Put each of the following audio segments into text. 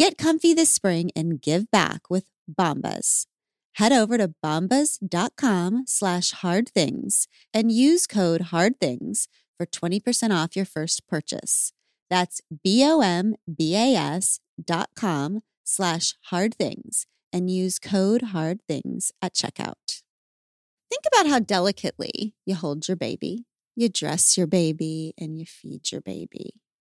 Get comfy this spring and give back with Bombas. Head over to bombas.com slash hard things and use code hard things for 20% off your first purchase. That's B-O-M-B-A-S dot com slash hard things and use code hard things at checkout. Think about how delicately you hold your baby, you dress your baby, and you feed your baby.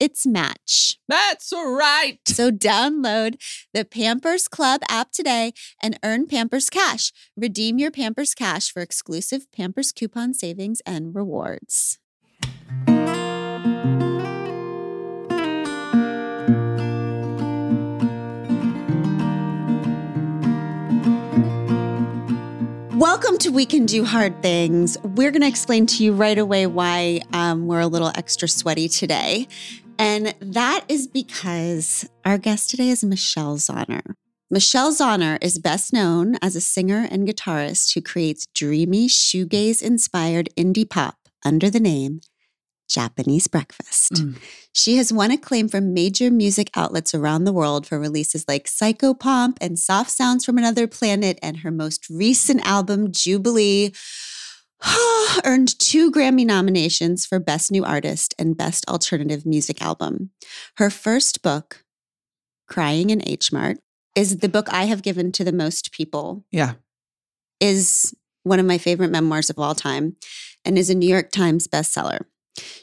its match. That's right. So download the Pampers Club app today and earn Pampers Cash. Redeem your Pampers Cash for exclusive Pampers coupon savings and rewards. Welcome to We Can Do Hard Things. We're going to explain to you right away why um, we're a little extra sweaty today. And that is because our guest today is Michelle Zauner. Michelle Zauner is best known as a singer and guitarist who creates dreamy shoegaze inspired indie pop under the name Japanese Breakfast. Mm. She has won acclaim from major music outlets around the world for releases like Psychopomp and Soft Sounds from Another Planet, and her most recent album, Jubilee. earned two Grammy nominations for Best New Artist and Best Alternative Music Album. Her first book, Crying in H Mart, is the book I have given to the most people, Yeah. is one of my favorite memoirs of all time, and is a New York Times bestseller.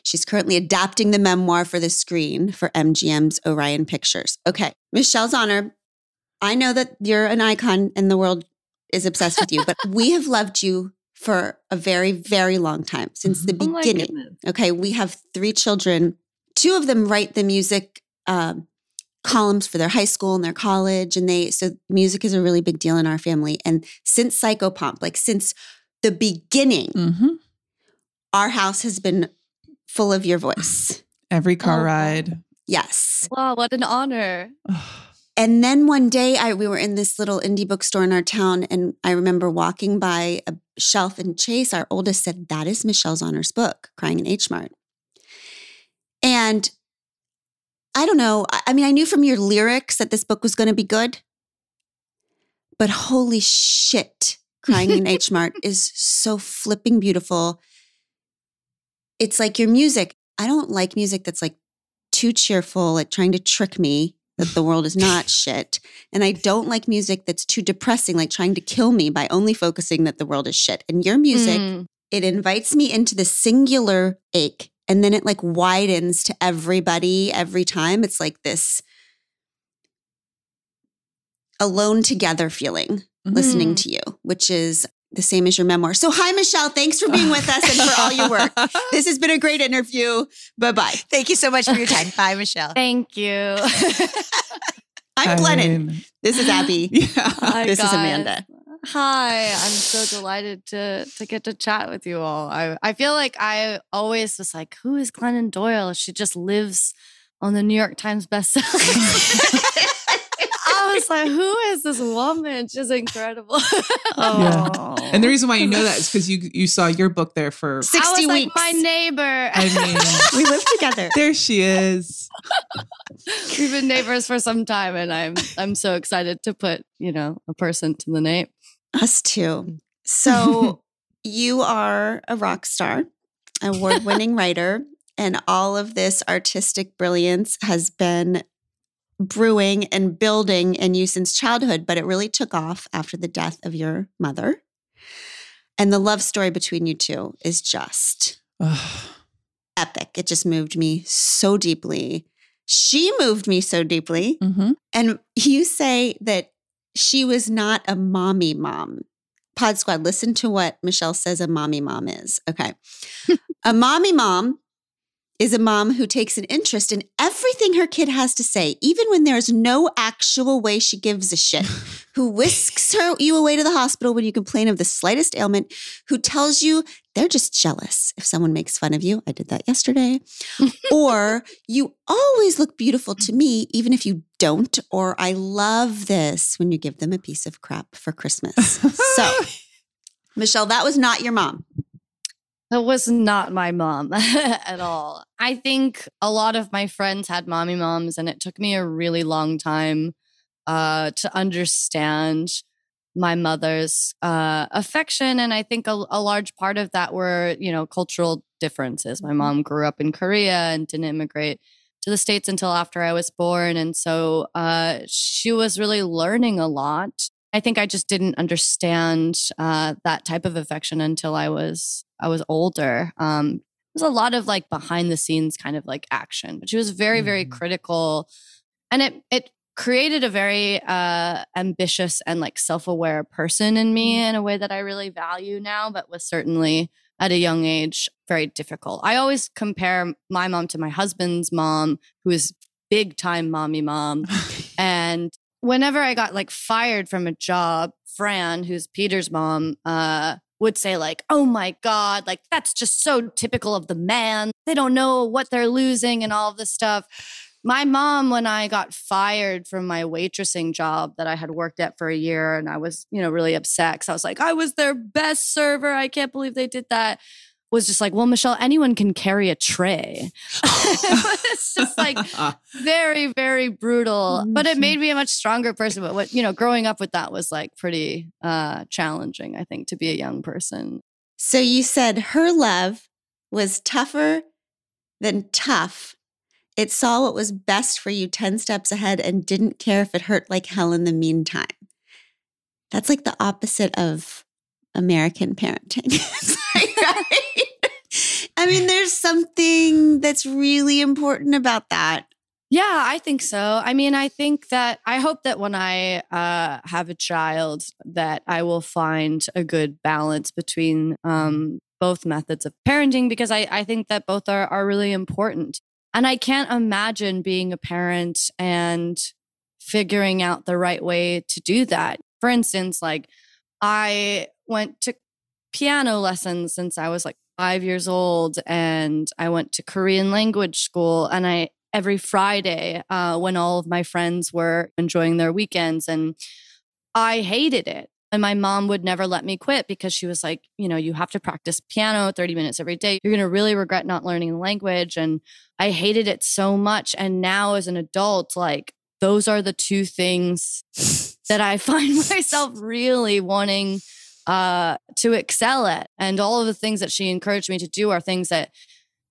She's currently adapting the memoir for the screen for MGM's Orion Pictures. Okay, Michelle Zauner, I know that you're an icon and the world is obsessed with you, but we have loved you for a very, very long time since the Oh beginning. goodness. Okay, we have three children. Two of them write the music um, columns for their high school and their college, and they so music is a really big deal in our family. And since Psychopomp, like since the beginning, Mm-hmm. our house has been full of your voice. Every car Oh, ride. Yes. Wow, what an honor. And then one day I we were in this little indie bookstore in our town and I remember walking by a shelf and Chase, our oldest, said, That is Michelle Zauner's book, Crying in H Mart. And I don't know. I, I mean, I knew from your lyrics that this book was going to be good. But holy shit, Crying in H Mart is so flipping beautiful. It's like your music. I don't like music that's like too cheerful, like trying to trick me that the world is not shit. And I don't like music that's too depressing, like trying to kill me by only focusing that the world is shit. And your music, Mm. it invites me into the singular ache and then it like widens to everybody every time. It's like this alone together feeling listening Mm. to you, which is the same as your memoir. So, hi, Michelle. Thanks for being with us and for all your work. This has been a great interview. Bye bye. Thank you so much for your time. Bye, Michelle. Thank you. I'm I Glennon. this is Abby. yeah. Hi, This is. Amanda. Hi, I'm so delighted to to get to chat with you all. I I feel like I always was like, who is Glennon Doyle? She just lives on the New York Times bestseller. I was just like, who is this woman? She's incredible. Yeah. And the reason why you know that is because you you saw your book there for. I 60 was weeks. like my neighbor. I mean, we live together. there she is. We've been neighbors for some time, and I'm I'm so excited to put you know a person to the name. Us too. So you are a rock star, award winning writer, and all of this artistic brilliance has been brewing and building in you since childhood, but it really took off after the death of your mother. And the love story between you two is just epic. It just moved me so deeply. She moved me so deeply. hmm And you say that she was not a mommy mom. Pod Squad, listen to what Michelle says a mommy mom is. Okay. a mommy mom is a mom who takes an interest in everything her kid has to say, even when there's no actual way she gives a shit, who whisks her you away to the hospital when you complain of the slightest ailment, who tells you they're just jealous if someone makes fun of you. I did that yesterday. or you always look beautiful to me, even if you don't. Or I love this when you give them a piece of crap for Christmas. So, Michelle, that was not your mom. That was not my mom at all. I think a lot of my friends had mommy moms, and it took me a really long time uh, to understand my mother's uh, affection. And I think a, a large part of that were, you know, cultural differences. My mom grew up in Korea and didn't immigrate to the States until after I was born. And so uh, she was really learning a lot. I think I just didn't understand uh, that type of affection until I was I was older. Um, was a lot of like behind the scenes kind of like action, but she was very very Mhm. critical, and it it created a very uh, ambitious and like self aware person in me in a way that I really value now, but was certainly at a young age very difficult. I always compare my mom to my husband's mom, who is big time mommy mom, and whenever I got like fired from a job, Fran, who's Peter's mom, uh, would say like, "Oh my god, like that's just so typical of the man. They don't know what they're losing and all this stuff." My mom, when I got fired from my waitressing job that I had worked at for a year, and I was, you know, really upset because I was like, I was their best server. I can't believe they did that. Was just like, well, Michelle, anyone can carry a tray. it's just like very very brutal but it made me a much stronger person but what you know growing up with that was like pretty uh challenging i think to be a young person So you said her love was tougher than tough. It saw what was best for you 10 steps ahead and didn't care if it hurt like hell in the meantime. That's like the opposite of American parenting. Right? I mean, there's something that's really important about that. yeah i think so i mean i think that i hope that when i uh have a child that i will find a good balance between um both methods of parenting because i i think that both are are really important and i can't imagine being a parent and figuring out the right way to do that for instance like I went to piano lessons since I was like five years old, and I went to Korean language school. And I every Friday uh, when all of my friends were enjoying their weekends, and I hated it. And my mom would never let me quit because she was like, you know, you have to practice piano 30 minutes every day. You're going to really regret not learning the language. And I hated it so much. And now as an adult, like, those are the two things that I find myself really wanting uh, to excel at. And all of the things that she encouraged me to do are things that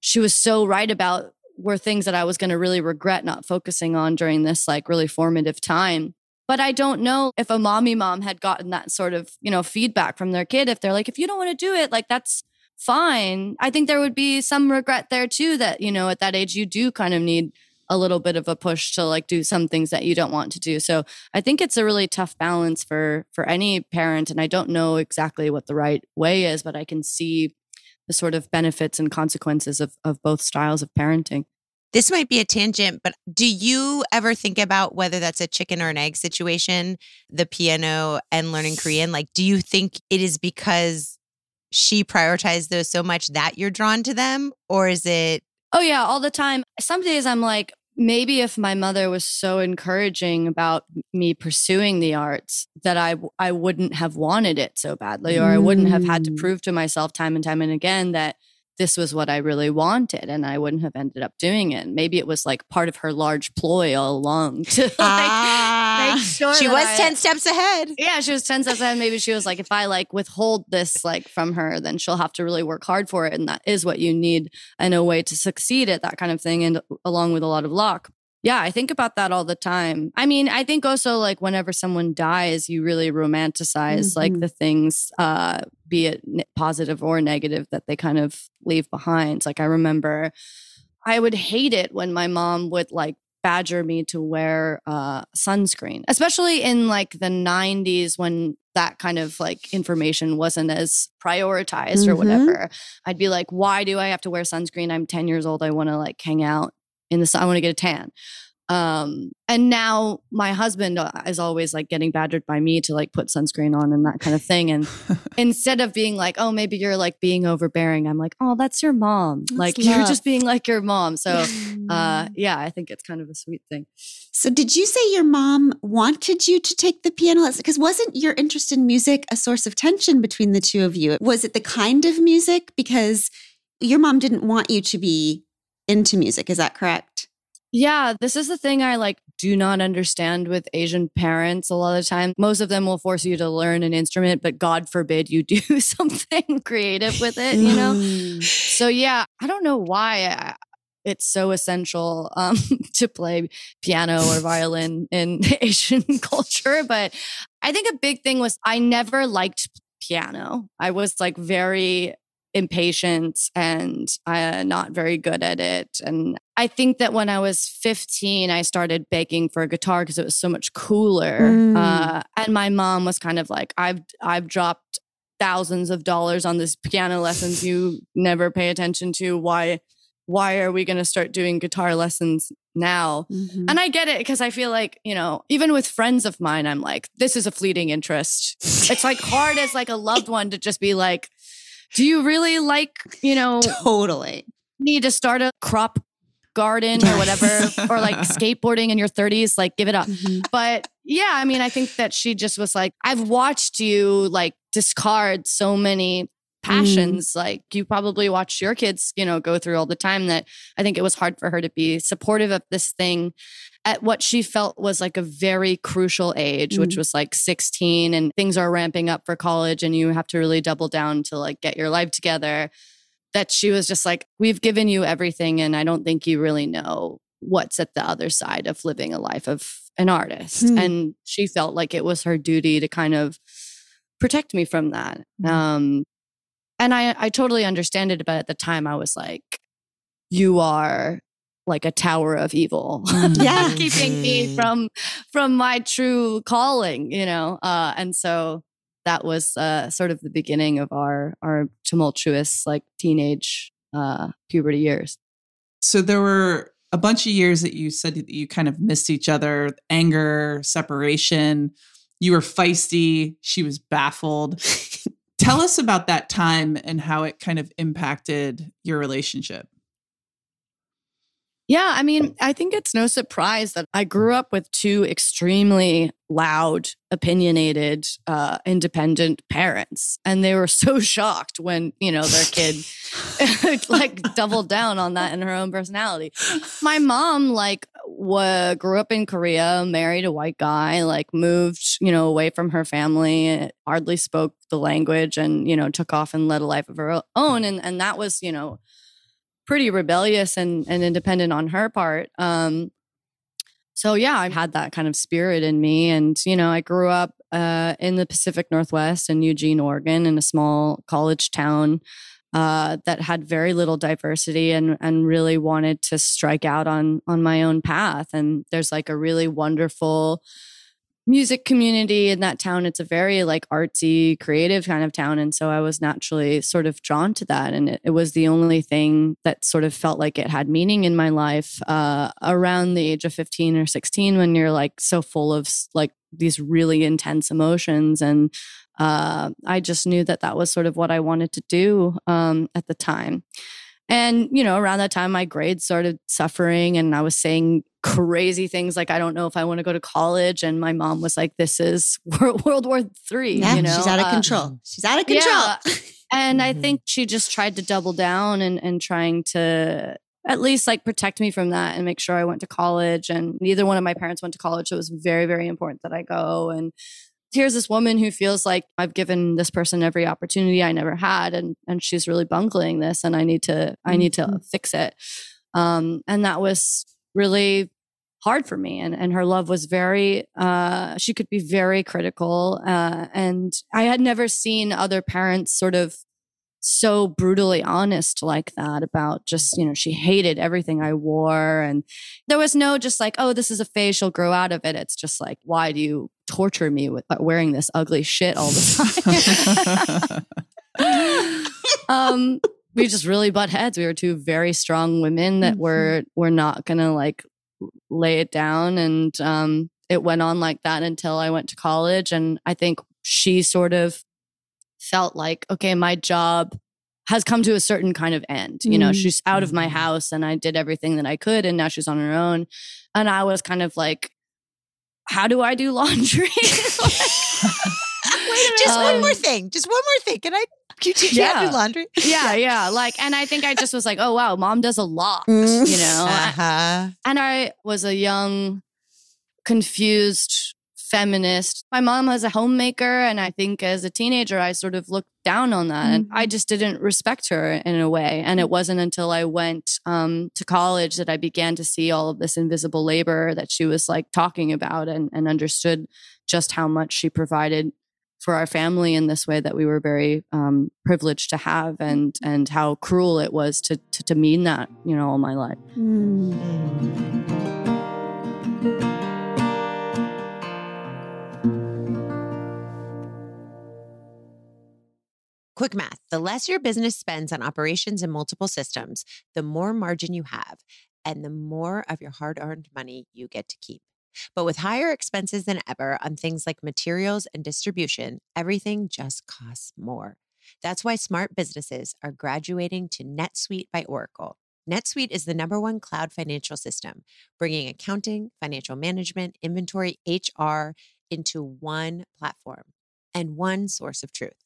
she was so right about were things that I was going to really regret not focusing on during this like really formative time. But I don't know if a mommy mom had gotten that sort of, you know, feedback from their kid. If they're like, if you don't want to do it, like that's fine. I think there would be some regret there too that, you know, at that age, you do kind of need a little bit of a push to like do some things that you don't want to do. So I think it's a really tough balance for for any parent and I don't know exactly what the right way is, but I can see the sort of benefits and consequences of of both styles of parenting. This might be a tangent, but do you ever think about whether that's a chicken or an egg situation, the piano and learning Korean? Like, do you think it is because she prioritized those so much that you're drawn to them? Or is it, Oh yeah, all the time. Some days I'm like, maybe if my mother was so encouraging about me pursuing the arts that I I wouldn't have wanted it so badly or I wouldn't have had to Mm. prove to myself time and time and again that this was what I really wanted and I wouldn't have ended up doing it. Maybe it was like part of her large ploy all along to like Ah. Make sure she was I- 10 steps ahead. yeah, she was 10 steps ahead. Maybe she was like, if I like withhold this like from her, then she'll have to really work hard for it. And that is what you need in a way to succeed at that kind of thing. And along with a lot of luck. Yeah, I think about that all the time. I mean, I think also like whenever someone dies, you really romanticize like Mhm. the things, uh, be it positive or negative, that they kind of leave behind. Like I remember I would hate it when my mom would like badger me to wear uh, sunscreen, especially in like the 90s when that kind of like information wasn't as prioritized or Mhm. whatever. I'd be like, why do I have to wear sunscreen? I'm 10 years old. I want to like hang out in the sun. I want to get a tan. Um, and now my husband uh, is always like getting badgered by me to like put sunscreen on and that kind of thing. And instead of being like, oh, maybe you're like being overbearing, I'm like, oh, that's your mom. That's like you're just being like your mom. So Mm. uh yeah, I think it's kind of a sweet thing. So, did you say your mom wanted you to take the piano lesson? Because wasn't your interest in music a source of tension between the two of you? Was it the kind of music? Because your mom didn't want you to be into music. Is that correct? Yeah, this is the thing I like do not understand with Asian parents a lot of the time. Most of them will force you to learn an instrument, but God forbid you do something creative with it, you know? Mm. So yeah, I don't know why it's so essential um, to play piano or violin in Asian culture, but I think a big thing was I never liked piano. I was like very impatient and uh, not very good at it. And I think that when I was 15, I started begging for a guitar because it was so much cooler. Mm. Uh, and my mom was kind of like, "I've I've dropped thousands of dollars on this piano lessons you never pay attention to. Why why are we going to start doing guitar lessons now?" Mhm. And I get it because I feel like, you know, even with friends of mine, I'm like, this is a fleeting interest. It's like hard as like a loved one to just be like, do you really like, you know, Totally. need to start a crop garden or whatever, or like skateboarding in your 30s? Like, give it up. Mhm. But yeah, I mean, I think that she just was like, I've watched you like discard so many passions like you probably watched your kids you know go through all the time that i think it was hard for her to be supportive of this thing at what she felt was like a very crucial age which Mm. was like 16 and things are ramping up for college and you have to really double down to like get your life together that she was just like we've given you everything and i don't think you really know what's at the other side of living a life of an artist Hmm. and she felt like it was her duty to kind of protect me from that Mhm. um and i i totally understand it but at the time i was like you are like a tower of evil Yeah. keeping me Mhm. from from my true calling you know uh and so that was uh sort of the beginning of our our tumultuous like teenage uh puberty years So there were a bunch of years that you said that you kind of missed each other, anger, separation. You were feisty, she was baffled. Tell us about that time and how it kind of impacted your relationship. Yeah, I mean, I think it's no surprise that I grew up with two extremely loud, opinionated, uh, independent parents, and they were so shocked when you know their kid like doubled down on that in her own personality. My mom, like, wa- grew up in Korea, married a white guy, like, moved, you know, away from her family, hardly spoke the language, and you know, took off and led a life of her own, and and that was, you know pretty rebellious and, and independent on her part. Um, so yeah, I had that kind of spirit in me, and you know, I grew up uh, in the Pacific Northwest in Eugene, Oregon, in a small college town uh, that had very little diversity, and and really wanted to strike out on on my own path. And there's like a really wonderful music community in that town. It's a very like artsy, creative kind of town. And so I was naturally sort of drawn to that. And it, it was the only thing that sort of felt like it had meaning in my life uh, around the age of 15 or 16 when you're like so full of like these really intense emotions. And uh, I just knew that that was sort of what I wanted to do um, at the time. And, you know, around that time, my grades started suffering and I was saying crazy things like, I don't know if I want to go to college. And my mom was like, this is World War Three. Yeah, you know? she's out of Uh, control. She's out of control. Yeah. and I Mhm. think she just tried to double down and, and trying to at least like protect me from that and make sure I went to college. And neither one of my parents went to college. So it was very, very important that I go. And here's this woman who feels like I've given this person every opportunity I never had. And and she's really bungling this and I need to I need to fix it. Um, and that was really hard for me and and her love was very uh she could be very critical uh and i had never seen other parents sort of so brutally honest like that about just you know she hated everything i wore. And there was no just like oh this is a phase she'll grow out of it. It's just like why do you torture me with wearing this ugly shit all the time? Um we just really butt heads. We were two very strong women that Mhm. were were not gonna like lay it down. And um it went on like that until I went to college. And I think she sort of felt like okay my job has come to a certain kind of end you know Mm. she's out of my Mhm. house and I did everything that I could and now she's on her own and I was kind of like how do I do laundry Just one more Um, thing. Just one more thing. Can I? Can you teach me how to Yeah. do laundry? yeah yeah like and I think I just was like oh wow mom does a lot Mm. you know Uh-huh. and I was a young, confused feminist. My mom was a homemaker, and I think as a teenager, I sort of looked down on that, and I just didn't respect her in a way. And it wasn't until I went um, to college that I began to see all of this invisible labor that she was like talking about, and, and understood just how much she provided for our family in this way that we were very um, privileged to have, and and how cruel it was to, to to mean that you know all my life. Mm. Quick math the less your business spends on operations and multiple systems, the more margin you have, and the more of your hard earned money you get to keep. But with higher expenses than ever on things like materials and distribution, everything just costs more. That's why smart businesses are graduating to NetSuite by Oracle. NetSuite is the number one cloud financial system, bringing accounting, financial management, inventory, HR into one platform and one source of truth.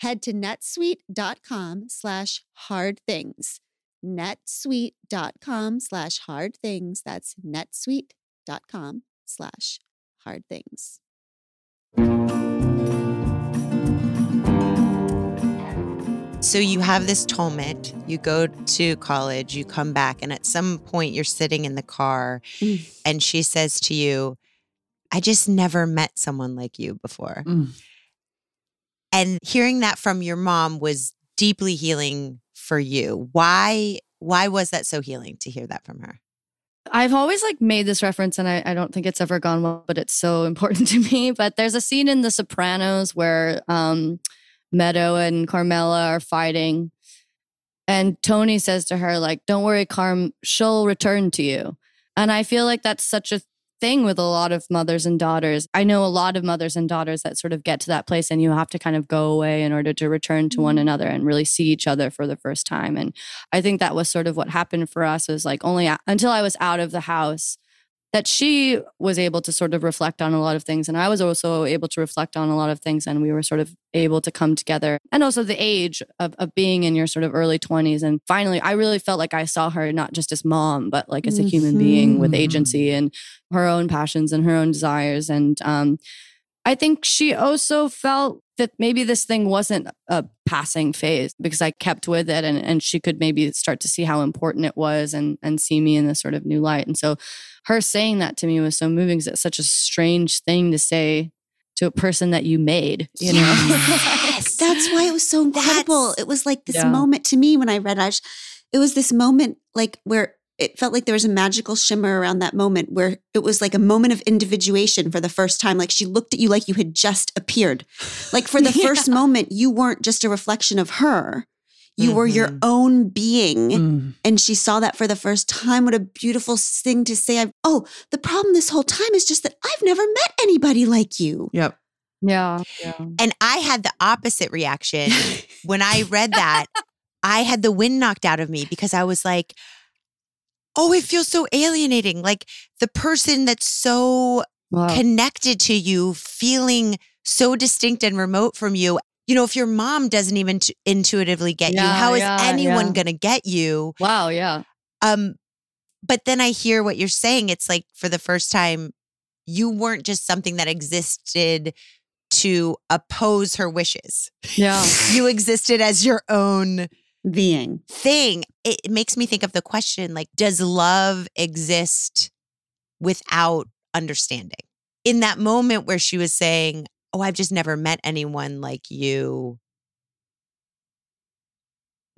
Head to netsuite.com slash hard things. netsuite.com slash hard things. That's netsuite.com slash hard things. So you have this tumult, you go to college, you come back, and at some point you're sitting in the car Mm. and she says to you, I just never met someone like you before. Mm. And hearing that from your mom was deeply healing for you. Why why was that so healing to hear that from her? I've always like made this reference and I, I don't think it's ever gone well, but it's so important to me. But there's a scene in The Sopranos where um, Meadow and Carmela are fighting. And Tony says to her, like, don't worry, Carm, she'll return to you. And I feel like that's such a thing with a lot of mothers and daughters. I know a lot of mothers and daughters that sort of get to that place and you have to kind of go away in order to return to one mm-hmm. another and really see each other for the first time. And I think that was sort of what happened for us was like only until I was out of the house that she was able to sort of reflect on a lot of things and I was also able to reflect on a lot of things and we were sort of able to come together. And also the age of, of being in your sort of early 20s and finally I really felt like I saw her not just as mom but like as a human being with agency and her own passions and her own desires. And um I think she also felt that maybe this thing wasn't a passing phase because I kept with it and, and she could maybe start to see how important it was and, and see me in this sort of new light. And so her saying that to me was so moving because it's such a strange thing to say to a person that you made, you know? Yes. That's why it was so incredible. That's- it was like this Yeah. moment to me when I read Ash. It was this moment like where it felt like there was a magical shimmer around that moment where it was like a moment of individuation for the first time. Like she looked at you like you had just appeared. Like for the Yeah. first moment, you weren't just a reflection of her. You were your Mhm. own being. Mm. And she saw that for the first time. What a beautiful thing to say. I've, oh, the problem this whole time is just that I've never met anybody like you. Yep. Yeah. Yeah. And I had the opposite reaction when I read that. I had the wind knocked out of me because I was like, oh, it feels so alienating. Like the person that's so Wow. connected to you, feeling so distinct and remote from you. You know, if your mom doesn't even t- intuitively get you, Yeah, how is yeah, anyone yeah. going to get you? wow. Yeah. Um, but then I hear what you're saying. It's like for the first time, you weren't just something that existed to oppose her wishes. Yeah. You existed as your own Being. thing. It makes me think of the question like, does love exist without understanding? In that moment where she was saying, Oh, I've just never met anyone like you.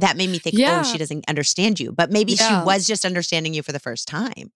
That made me think, Yeah. oh, she doesn't understand you. But maybe Yeah. she was just understanding you for the first time.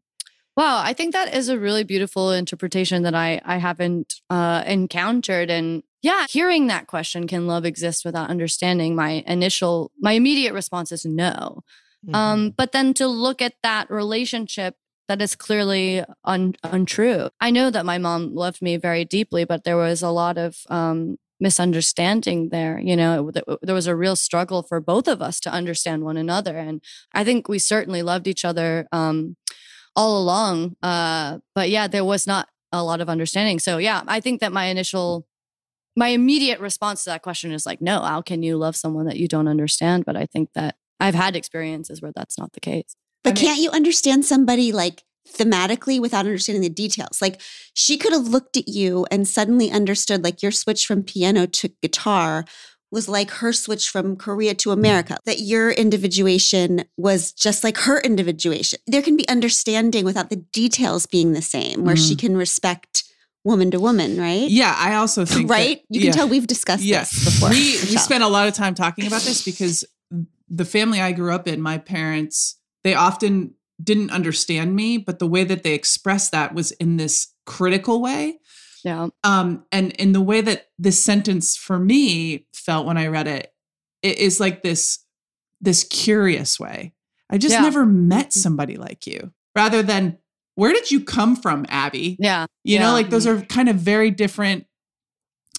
Wow, I think that is a really beautiful interpretation that I I haven't uh, encountered, and yeah, hearing that question, "Can love exist without understanding?" My initial, my immediate response is no. Mm-hmm. Um, but then to look at that relationship that is clearly un- untrue. I know that my mom loved me very deeply, but there was a lot of um, misunderstanding there. You know, there was a real struggle for both of us to understand one another, and I think we certainly loved each other. Um, all along. Uh, but yeah, there was not a lot of understanding. So yeah, I think that my initial, my immediate response to that question is like, no, how can you love someone that you don't understand? But I think that I've had experiences where that's not the case. But I mean- can't you understand somebody like thematically without understanding the details? Like she could have looked at you and suddenly understood like your switch from piano to guitar was like her switch from Korea to America, that your individuation was just like her individuation. There can be understanding without the details being the same, where she mm-hmm. can respect woman to woman, right? Yeah, I also think that- right? you can yeah. tell we've discussed Yeah. this before. We we spent a lot of time talking about this because the family I grew up in, my parents, they often didn't understand me, but the way that they expressed that was in this critical way. Yeah. Um, and in the way that this sentence for me felt when I read it, it is like this this curious way. I just Yeah. never met somebody like you. Rather than where did you come from, Abby? Yeah. You Yeah. know, like those are kind of very different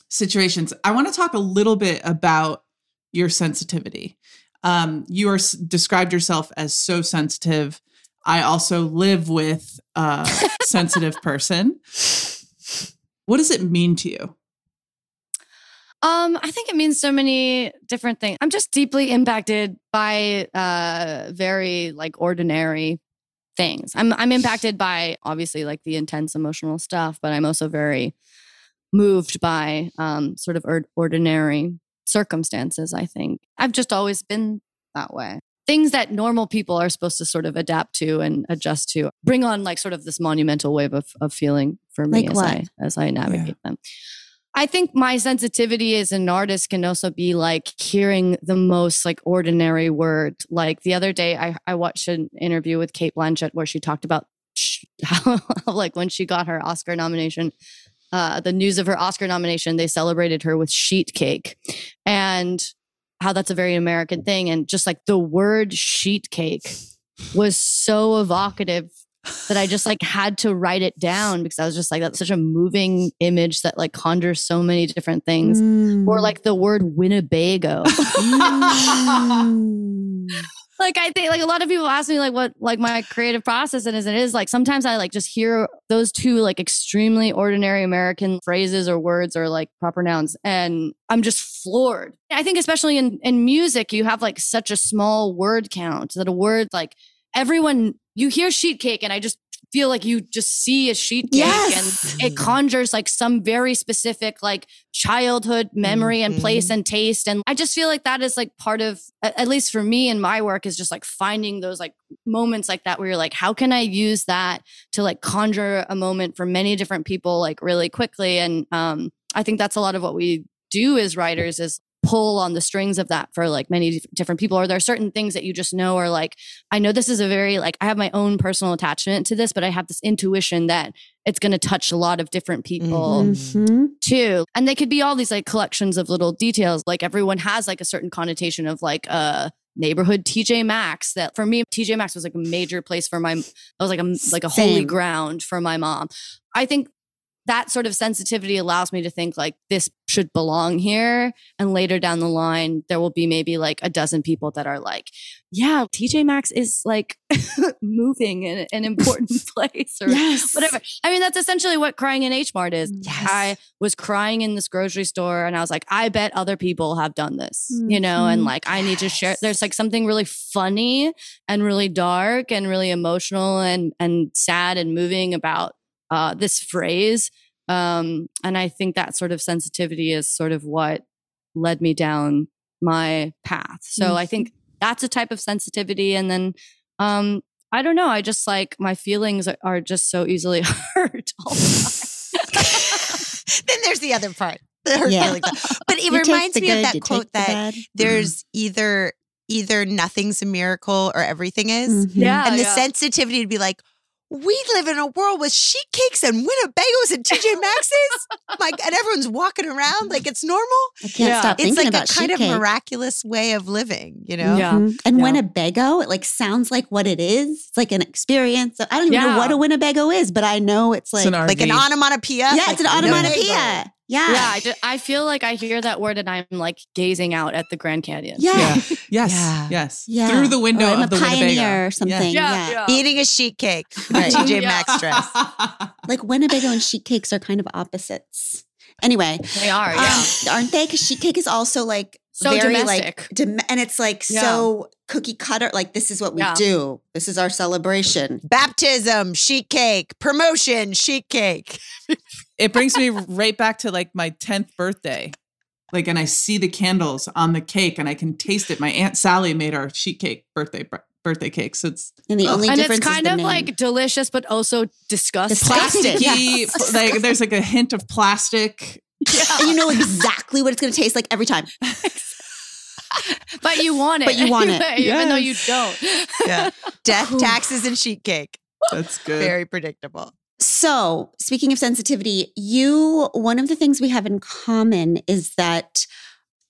situations. I want to talk a little bit about your sensitivity. Um, you are s- described yourself as so sensitive. I also live with a sensitive person. What does it mean to you? Um, I think it means so many different things. I'm just deeply impacted by uh very like ordinary things. I'm I'm impacted by obviously like the intense emotional stuff, but I'm also very moved by um sort of or- ordinary circumstances, I think. I've just always been that way. Things that normal people are supposed to sort of adapt to and adjust to bring on like sort of this monumental wave of, of feeling for me Like as? I as I navigate them. I think my sensitivity as an artist can also be like hearing the most like ordinary word. Like the other day, I, I watched an interview with Cate Blanchett where she talked about how, like when she got her Oscar nomination, uh, the news of her Oscar nomination, they celebrated her with sheet cake, and how that's a very American thing. And just like the word sheet cake was so evocative that I just like had to write it down because I was just like, that's such a moving image that like conjures so many different things. Mm. Or like the word Winnebago. Mm. Like I think like a lot of people ask me like what like my creative process and is it is like sometimes I like just hear those two like extremely ordinary American phrases or words or like proper nouns and I'm just floored. I think especially in in music you have like such a small word count that a word like everyone you hear sheet cake and I just feel like you just see a sheet cake Yes. and it conjures like some very specific like childhood memory and place and taste. And I just feel like that is like part of at at least for me in my work is just like finding those like moments like that where you're like how can I use that to like conjure a moment for many different people like really quickly? And um I think that's a lot of what we do as writers is pull on the strings of that for like many different people? Or there are certain things that you just know are like i know this is a very like i have my own personal attachment to this but i have this intuition that it's going to touch a lot of different people Mhm. too. And they could be all these like collections of little details. Like everyone has like a certain connotation of like a neighborhood tj maxx that for me tj maxx was like a major place for my that was like a like a holy ground for my mom. I think that sort of sensitivity allows me to think like this should belong here and later down the line there will be maybe like a dozen people that are like yeah tj maxx is like moving in an important place or Yes. whatever i mean that's essentially what crying in h mart is Yes. I was crying in this grocery store and I was like, I bet other people have done this, you know, and Mhm. like I need to share. There's like something really funny and really dark and really emotional and and sad and moving about uh, this phrase. Um, and I think that sort of sensitivity is sort of what led me down my path. So I think that's a type of sensitivity. And then um, I don't know. I just like my feelings are, are just so easily hurt all the time. then there's the other part. The Yeah. But it You reminds me of that quote take the that bad. there's either either nothing's a miracle or everything is. Mhm. Yeah. and the yeah. sensitivity to be like, we live in a world with sheet cakes and Winnebagos and TJ Maxx's. like, and everyone's walking around like it's normal. I can't Yeah. stop It's thinking like about a kind sheet of cake. miraculous way of living, you know? Yeah. Mhm. And Yeah. Winnebago, it like sounds like what it is. It's like an experience. I don't even know what a Winnebago is, but I know it's like It's an Like an RV. onomatopoeia. yeah, it's an like onomatopoeia. Winnebago. Yeah, Yeah, I, ju- I feel like I hear that word and I'm like gazing out at the Grand Canyon. yeah, Yeah. Yes. Yeah. Yes. Yeah. Through the window Or I'm of the a pioneer Winnebago. or something. Yeah, Yeah, yeah. Eating a sheet cake. in Right. TJ Yeah. Maxx dress. like Winnebago and sheet cakes are kind of opposites. Anyway, They are, yeah. um, aren't they? Because sheet cake is also like So very domestic. like, dom- and it's like Yeah. so cookie cutter. Like this is what we Yeah. do. This is our celebration. Baptism, sheet cake. Promotion, sheet cake. it brings me right back to like my 10th birthday. Like, and I see the candles on the cake and I can taste it. My Aunt Sally made our sheet cake birthday br- birthday cake. So it's And the Oh. only and it's kind is the of name. like delicious, but also disgusting. Disgusting. plasticky. Yes. like, there's like a hint of plastic. And you know exactly what it's going to taste like every time. but you want it. But you want it. anyway, even though you don't. Yeah. Death, taxes, and sheet cake. That's good. Very predictable. So, speaking of sensitivity, you, one of the things we have in common is that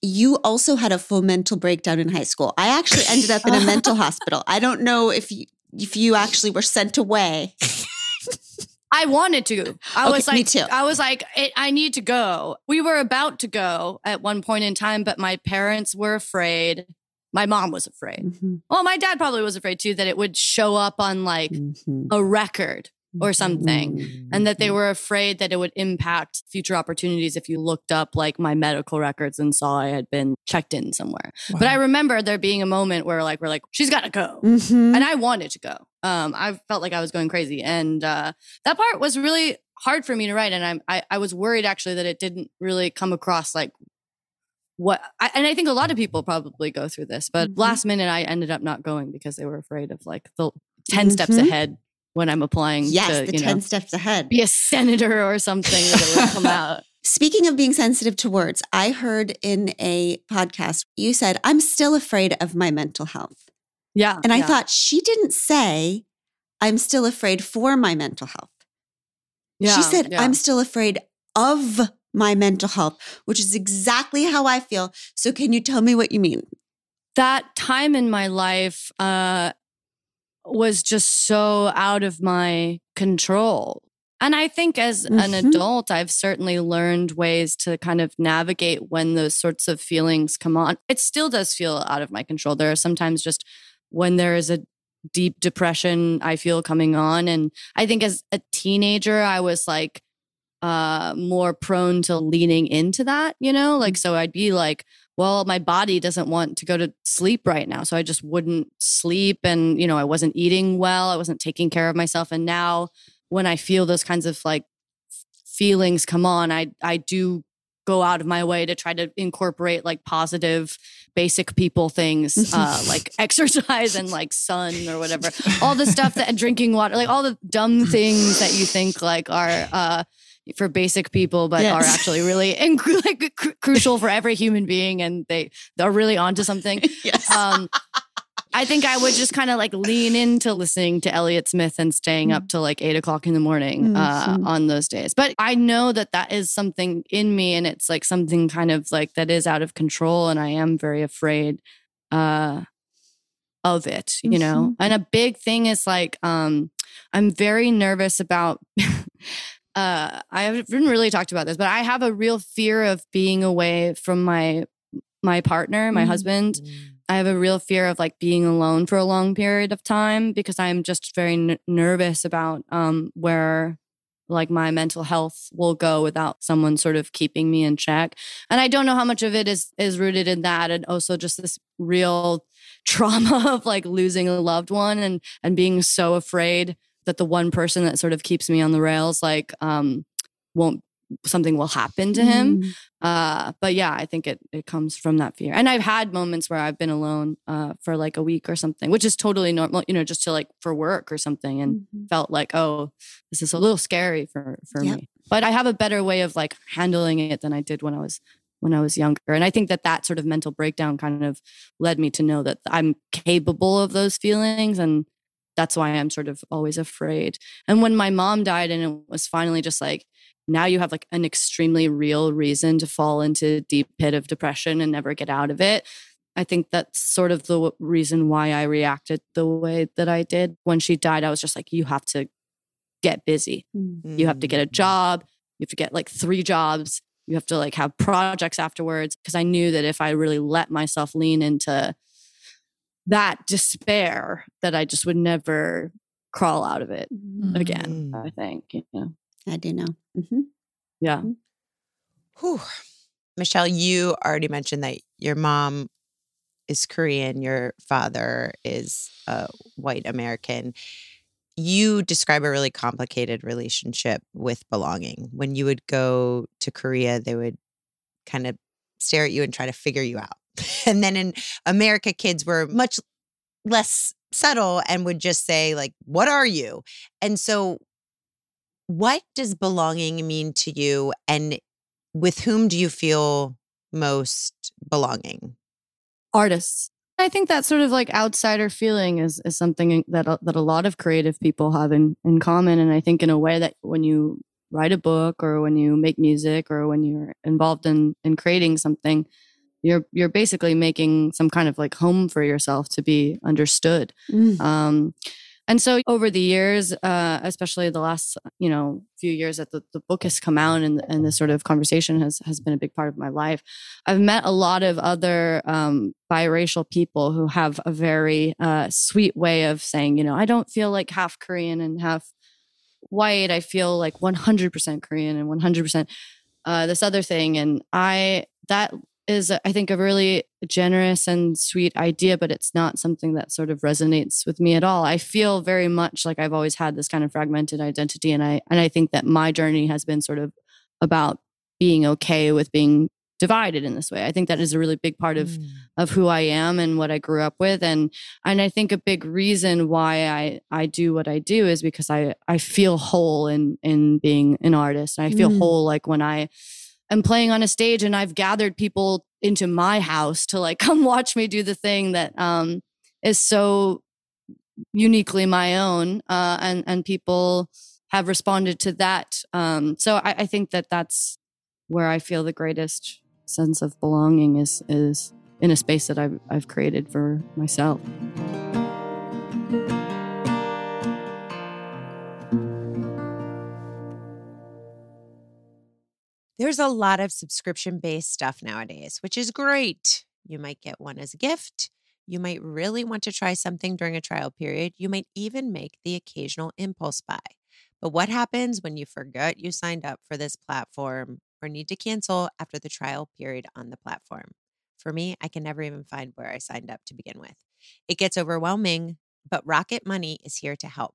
you also had a full mental breakdown in high school. I actually ended up in a mental hospital. I don't know if you, if you actually were sent away. I wanted to. I Okay, was me like, too. I was like, it, I need to go. We were about to go at one point in time, but my parents were afraid. My mom was afraid. Mhm, Well, my dad probably was afraid too that it would show up on like mhm, a record or something. mhm. and that they were afraid that it would impact future opportunities if you looked up like my medical records and saw I had been checked in somewhere. But I remember there being a moment where like we're like, she's got to go. Mhm. And I wanted to go. Um, I felt like I was going crazy, and uh, that part was really hard for me to write. And I'm, I, I was worried actually that it didn't really come across like what. I, and I think a lot of people probably go through this, but Mhm. last minute I ended up not going because they were afraid of like the 10 steps Mhm. ahead when I'm applying yes, to the you 10 know steps ahead. be a senator or something that would come out. Speaking of being sensitive to words, I heard in a podcast you said, I'm still afraid of my mental health. Yeah. And I yeah. thought she didn't say, I'm still afraid for my mental health. yeah, she said, yeah. I'm still afraid of my mental health, which is exactly how I feel. So, can you tell me what you mean? that time in my life uh, was just so out of my control. And I think as an Mhm. adult, I've certainly learned ways to kind of navigate when those sorts of feelings come on. It still does feel out of my control. There are sometimes just when there is a deep depression I feel coming on. And I think as a teenager, I was like uh, more prone to leaning into that, you know? Like, so I'd be like, well, my body doesn't want to go to sleep right now. So I just wouldn't sleep. And, you know, I wasn't eating well. I wasn't taking care of myself. And now when I feel those kinds of like feelings come on, I, I do go out of my way to try to incorporate like positive basic people things uh, like exercise and like sun or whatever all the stuff that drinking water like all the dumb things that you think like are uh for basic people, but are actually really and like cru- crucial for every human being, and they they're really onto something. yes. Um, I think I would just kind of like lean into listening to Elliott Smith and staying up till like eight o'clock in the morning uh, Mhm. on those days. But I know that that is something in me, and it's like something kind of like that is out of control, and I am very afraid uh, of it. You know, and a big thing is like um, I'm very nervous about. uh, I haven't really talked about this, but I have a real fear of being away from my my partner, my Mhm. husband. I have a real fear of like being alone for a long period of time because I'm just very n- nervous about um, where like my mental health will go without someone sort of keeping me in check. And I don't know how much of it is is rooted in that and also just this real trauma of like losing a loved one and and being so afraid that the one person that sort of keeps me on the rails like um won't something will happen to him Mm. uh but yeah i think it it comes from that fear and i've had moments where i've been alone uh for like a week or something which is totally normal you know just to like for work or something and Mhm. felt like oh this is a little scary for for Yep. me but i have a better way of like handling it than i did when i was when i was younger and i think that that sort of mental breakdown kind of led me to know that i'm capable of those feelings and that's why i'm sort of always afraid and when my mom died and it was finally just like now you have like an extremely real reason to fall into deep pit of depression and never get out of it. I think that's sort of the w- reason why i reacted the way that i did. When she died i was just like you have to get busy. Mm. you have to get a job. You have to get like three jobs. You have to like have projects afterwards. Because i knew that if i really let myself lean into that despair that i just would never crawl out of it Mhm. again Mm. i think you know I do know. hmm yeah Whew. Michelle, you already mentioned that your mom is Korean, your father is a white American. You describe a really complicated relationship with belonging. When you would go to Korea, they would kind of stare at you and try to figure you out. And then in America, kids were much less subtle and would just say, like, what are you? And so, what does belonging mean to you? And with whom do you feel most belonging? artists. I think that sort of like outsider feeling is is something that that a lot of creative people have in in common, and I think in a way that when you write a book or when you make music or when you're involved in in creating something, you're you're basically making some kind of like home for yourself to be understood. Mm. Um, and so over the years, uh, especially the last you know few years that the, the book has come out and and this sort of conversation has has been a big part of my life. I've met a lot of other um, biracial people who have a very uh, sweet way of saying, you know, I don't feel like half Korean and half white. I feel like 100% Korean and 100% uh, this other thing. And I, that is, I think, a really generous and sweet idea, but it's not something that sort of resonates with me at all. I feel very much like I've always had this kind of fragmented identity. And I, and I think that my journey has been sort of about being okay with being divided in this way. I think that is a really big part of Mm. of who I am and what I grew up with and and I think a big reason why I I do what I do is because I I feel whole in in being an artist. I feel Mm. whole like when I am playing on a stage and I've gathered people into my house to like come watch me do the thing that um is so uniquely my own uh and and people have responded to that um so I, I think that that's where I feel the greatest sense of belonging is is in a space that I've I've created for myself. There's a lot of subscription based stuff nowadays, which is great. You might get one as a gift. You might really want to try something during a trial period. You might even make the occasional impulse buy. But what happens when you forget you signed up for this platform or need to cancel after the trial period on the platform? For me, I can never even find where I signed up to begin with. It gets overwhelming, but Rocket Money is here to help.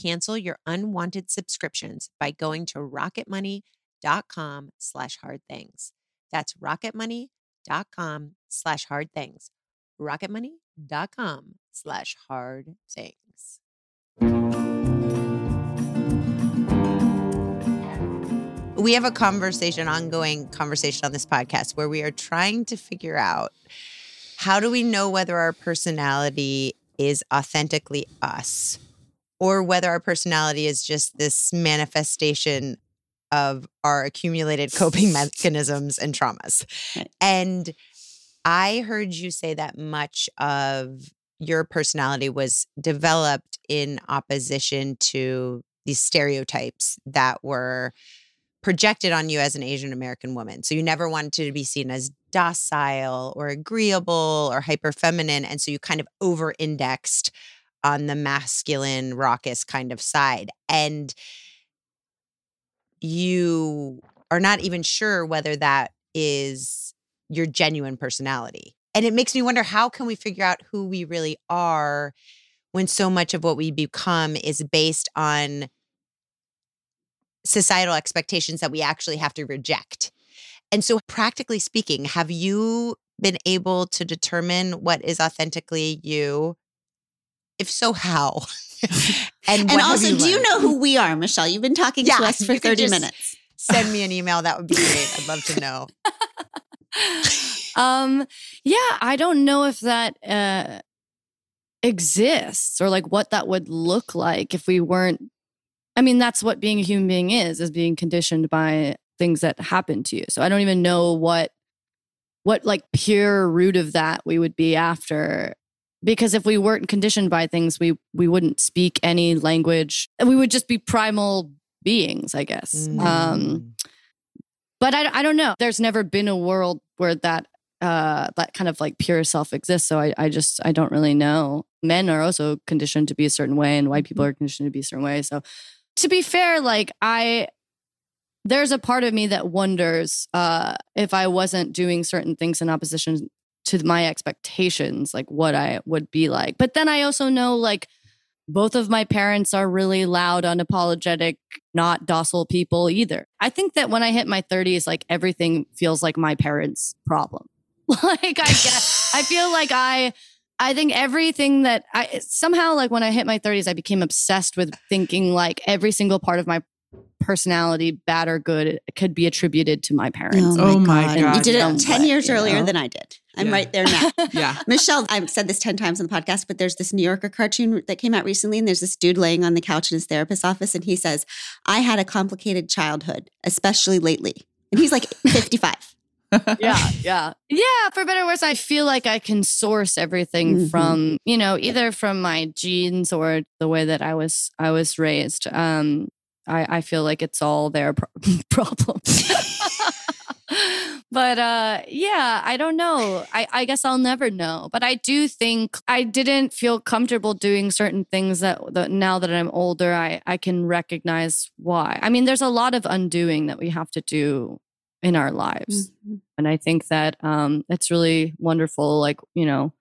Cancel your unwanted subscriptions by going to rocketmoney.com slash hard things. That's rocketmoney.com slash hard things. rocketmoney.com slash hard things. We have a conversation, ongoing conversation on this podcast where we are trying to figure out how do we know whether our personality is authentically us or whether our personality is just this manifestation of our accumulated coping mechanisms and traumas. Right. And I heard you say that much of your personality was developed in opposition to these stereotypes that were projected on you as an Asian American woman. So you never wanted to be seen as docile or agreeable or hyper feminine. And so you kind of over indexed on the masculine, raucous kind of side. And you are not even sure whether that is your genuine personality. And it makes me wonder how can we figure out who we really are when so much of what we become is based on societal expectations that we actually have to reject. And so, practically speaking, have you been able to determine what is authentically you? If so, how? and And also, do you know who we are, Michelle? You've been talking Yeah, to us for 30 minutes. Send me an email. That would be great. I'd love to know. um yeah i don't know if that uh exists or like what that would look like if we weren't i mean that's what being a human being is is being conditioned by things that happen to you so i don't even know what what like pure root of that we would be after because if we weren't conditioned by things we we wouldn't speak any language we would just be primal beings i guess um Mm. but I, I don't know. There's never been a world where that uh that kind of like pure self exists. So I, I just I don't really know. Men are also conditioned to be a certain way, and white people are conditioned to be a certain way. So to be fair, like I there's a part of me that wonders uh if I wasn't doing certain things in opposition to my expectations, like what I would be like. But then I also know like both of my parents are really loud, unapologetic, not docile people either. I think that when I hit my 30s, like everything feels like my parents' problem. like I guess I feel like I, I think everything that I somehow like when I hit my 30s, I became obsessed with thinking like every single part of my personality, bad or good, could be attributed to my parents. Oh, oh my You God, did it 10 years earlier know? than I did. I'm Yeah. right there now. Yeah. Michelle, I've said this 10 times on the podcast, but there's this New Yorker cartoon that came out recently, and there's this dude laying on the couch in his therapist's office, and he says, I had a complicated childhood, especially lately. And he's like 55. yeah, yeah. Yeah, for better or worse, I feel like I can source everything Mhm. from, you know, either from my genes or the way that I was I was raised. Um I, I feel like it's all their pro- problem. but uh yeah, I don't know. I, I guess I'll never know. But I do think I didn't feel comfortable doing certain things that, that now that I'm older, I, I can recognize why. I mean, there's a lot of undoing that we have to do in our lives Mhm. and i think that um it's really wonderful like you know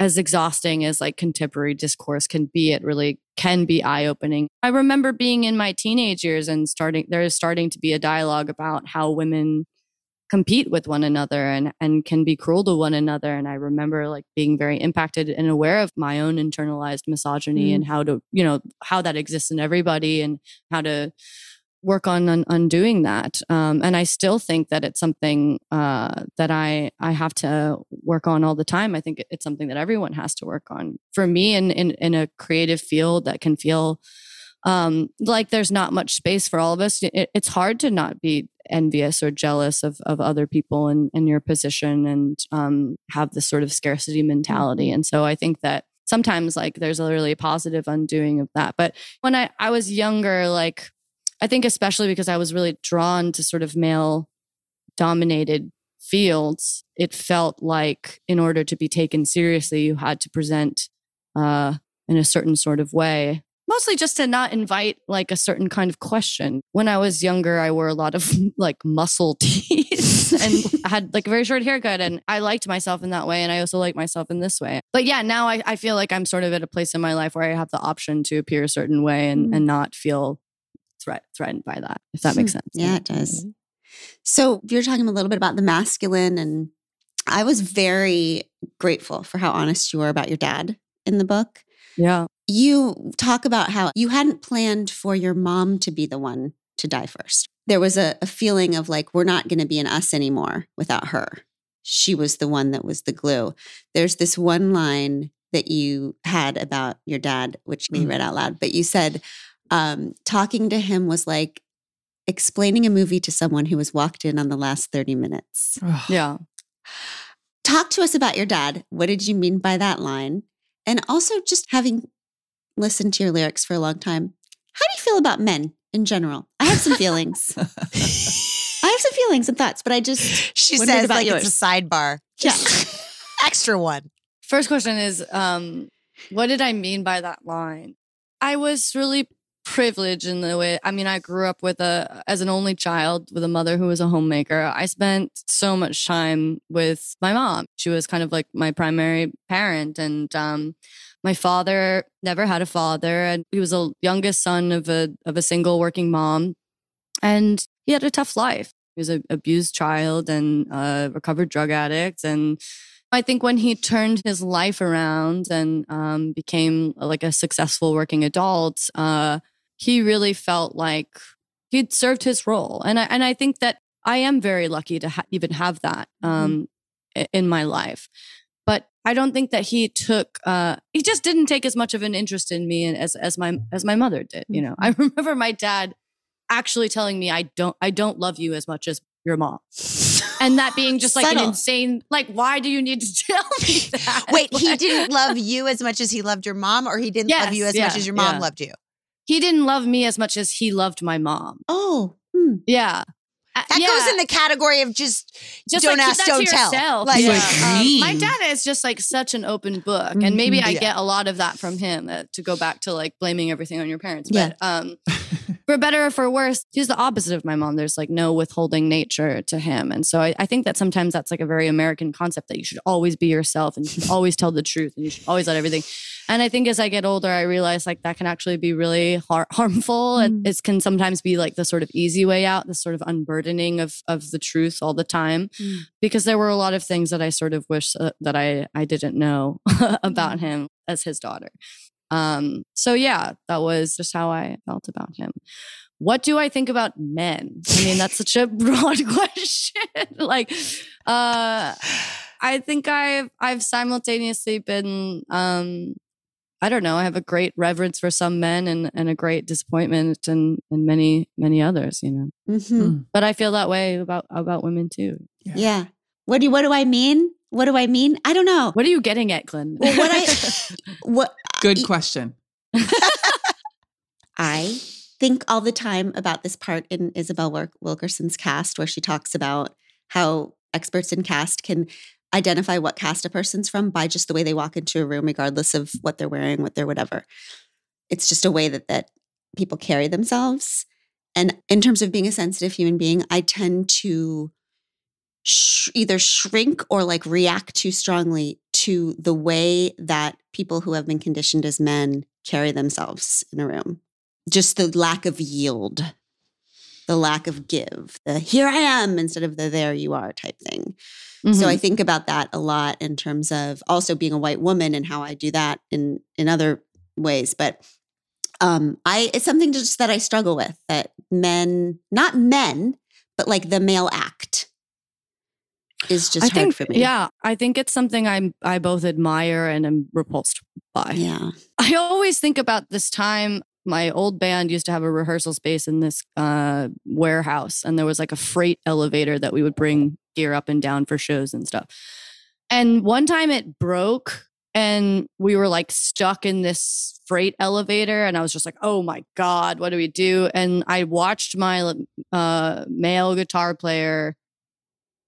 as exhausting as like contemporary discourse can be it really can be eye-opening i remember being in my teenage years and starting there's starting to be a dialogue about how women compete with one another and and can be cruel to one another and i remember like being very impacted and aware of my own internalized misogyny Mm. and how to you know how that exists in everybody and how to work on un- undoing that. Um, and i still think that it's something uh, that i i have to work on all the time. I think it's something that everyone has to work on. For me in in, in a creative field that can feel um, like there's not much space for all of us it, it's hard to not be envious or jealous of, of other people in, in your position and um, have this sort of scarcity mentality. And so i think that sometimes like there's a really positive undoing of that. But when i i was younger like I think especially because I was really drawn to sort of male dominated fields, it felt like in order to be taken seriously, you had to present uh, in a certain sort of way. mostly just to not invite like a certain kind of question. When I was younger, I wore a lot of like muscle tees and had like a very short haircut. And I liked myself in that way. And I also like myself in this way. But yeah, now I, I feel like I'm sort of at a place in my life where I have the option to appear a certain way and, Mm. and not feel threat, threatened by that, if that makes sense. Yeah, it does. So you're talking a little bit about the masculine, and I was very grateful for how honest you were about your dad in the book. Yeah. You talk about how you hadn't planned for your mom to be the one to die first. There was a, a feeling of like, we're not going to be an us anymore without her. She was the one that was the glue. There's this one line that you had about your dad, which we Mm. read out loud, but you said, um, talking to him was like explaining a movie to someone who was walked in on the last 30 minutes. Yeah. Talk to us about your dad. What did you mean by that line? And also, just having listened to your lyrics for a long time, how do you feel about men in general? I have some feelings. I have some feelings and thoughts, but I just, She Wondered says about like yours. it's a sidebar. Yeah. Just extra one. First question is um, what did I mean by that line? I was really privileged in the way I mean I grew up with a as an only child with a mother who was a homemaker. I spent so much time with my mom. She was kind of like my primary parent and um my father never had a father and he was a youngest son of a of a single working mom and he had a tough life. He was an abused child and a recovered drug addict and I think when he turned his life around and um, became like a successful working adult, uh, he really felt like he'd served his role, and I and I think that I am very lucky to ha- even have that um, i- in my life. But I don't think that he took. Uh, he just didn't take as much of an interest in me as as my as my mother did. You know, I remember my dad actually telling me, "I don't I don't love you as much as your mom." And that being just like an insane, like, why do you need to tell me that? Wait, he didn't love you as much as he loved your mom, or he didn't love you Yes, as much as your mom yeah. loved you? He didn't love me as much as he loved my mom. oh, hmm. Yeah. Uh, That yeah. goes in the category of just, just don't like, ask, don't tell. yourself. Like, Yeah. Um, my dad is just like such an open book, and maybe Mhm. I Yeah. get a lot of that from him. Uh, to go back to like blaming everything on your parents, Yeah. but um, for better or for worse, he's the opposite of my mom. There's like no withholding nature to him, and so I, I think that sometimes that's like a very American concept that you should always be yourself and you should always tell the truth and you should always let everything. And I think as I get older, I realize like that can actually be really har- harmful. and Mm. It can sometimes be like the sort of easy way out, the sort of unburdening of of the truth all the time. Mm. Because there were a lot of things that I sort of wish uh, that I I didn't know about him as his daughter. Um, so yeah, that was just how I felt about him. What do I think about men? I mean, that's such a broad question. like, uh, I think I've I've simultaneously been um I don't know, I have a great reverence for some men and, and a great disappointment and and many, many others, you know. Mhm. But I feel that way about about women too. yeah. What do what do I mean? What do I mean? I don't know. What are you getting at, Glenn? Well, what I what Good Y- question. I think all the time about this part in Isabel Wil- Wilkerson's Caste, where she talks about how experts in caste can identify what caste a person's from by just the way they walk into a room, regardless of what they're wearing, what they're whatever. It's just a way that that people carry themselves. And in terms of being a sensitive human being, I tend to sh- either shrink or like react too strongly to the way that people who have been conditioned as men carry themselves in a room. Just the lack of yield, the lack of give, the here I am instead of the there you are type thing. So I Mhm. think about that a lot in terms of also being a white woman and how I do that in in other ways. But um, I it's something just that I struggle with that men, not men, but like the male act is just I hard think, for me. yeah, I think it's something I'm I both admire and am repulsed by. Yeah. I always think about this time. My old band used to have a rehearsal space in this uh, warehouse, and there was like a freight elevator that we would bring gear up and down for shows and stuff. And one time it broke, and we were like stuck in this freight elevator, and I was just like, "Oh my god, what do we do?" And I watched my uh, male guitar player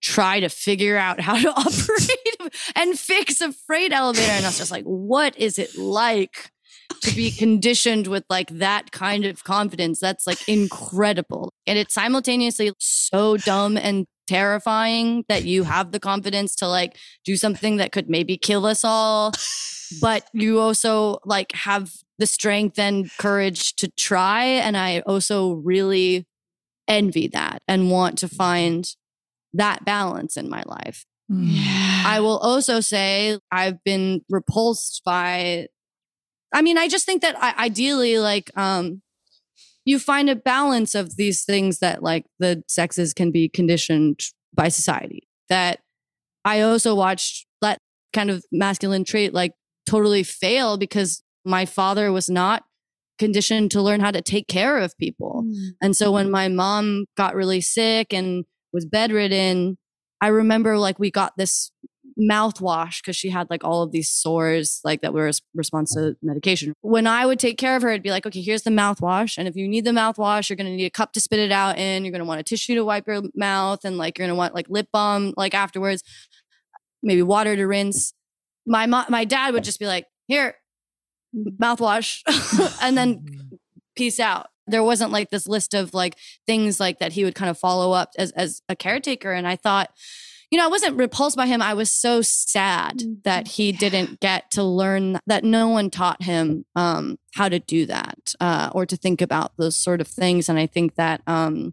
try to figure out how to operate and fix a freight elevator, and I was just like, "What is it like?" to be conditioned with like that kind of confidence. That's like incredible. And it's simultaneously so dumb and terrifying that you have the confidence to like do something that could maybe kill us all. But you also like have the strength and courage to try. And I also really envy that and want to find that balance in my life. I will also say I've been repulsed by I mean, I just think that I, ideally like um you find a balance of these things that like the sexes can be conditioned by society. That I also watched that kind of masculine trait like totally fail because my father was not conditioned to learn how to take care of people. Mm. And so when my mom got really sick and was bedridden, I remember like we got this mouthwash because she had like all of these sores like that were a response to medication. When I would take care of her, it'd be like, okay, here's the mouthwash. And if you need the mouthwash, you're gonna need a cup to spit it out in. You're gonna want a tissue to wipe your mouth, and like you're gonna want like lip balm like afterwards, maybe water to rinse. My mo- my dad would just be like, here, mouthwash, and then mm. peace out. There wasn't like this list of like things like that he would kind of follow up as as a caretaker. And I thought, you know, I wasn't repulsed by him. I was so sad that he didn't get to learn that no one taught him um, how to do that uh, or to think about those sort of things. And I think that, um,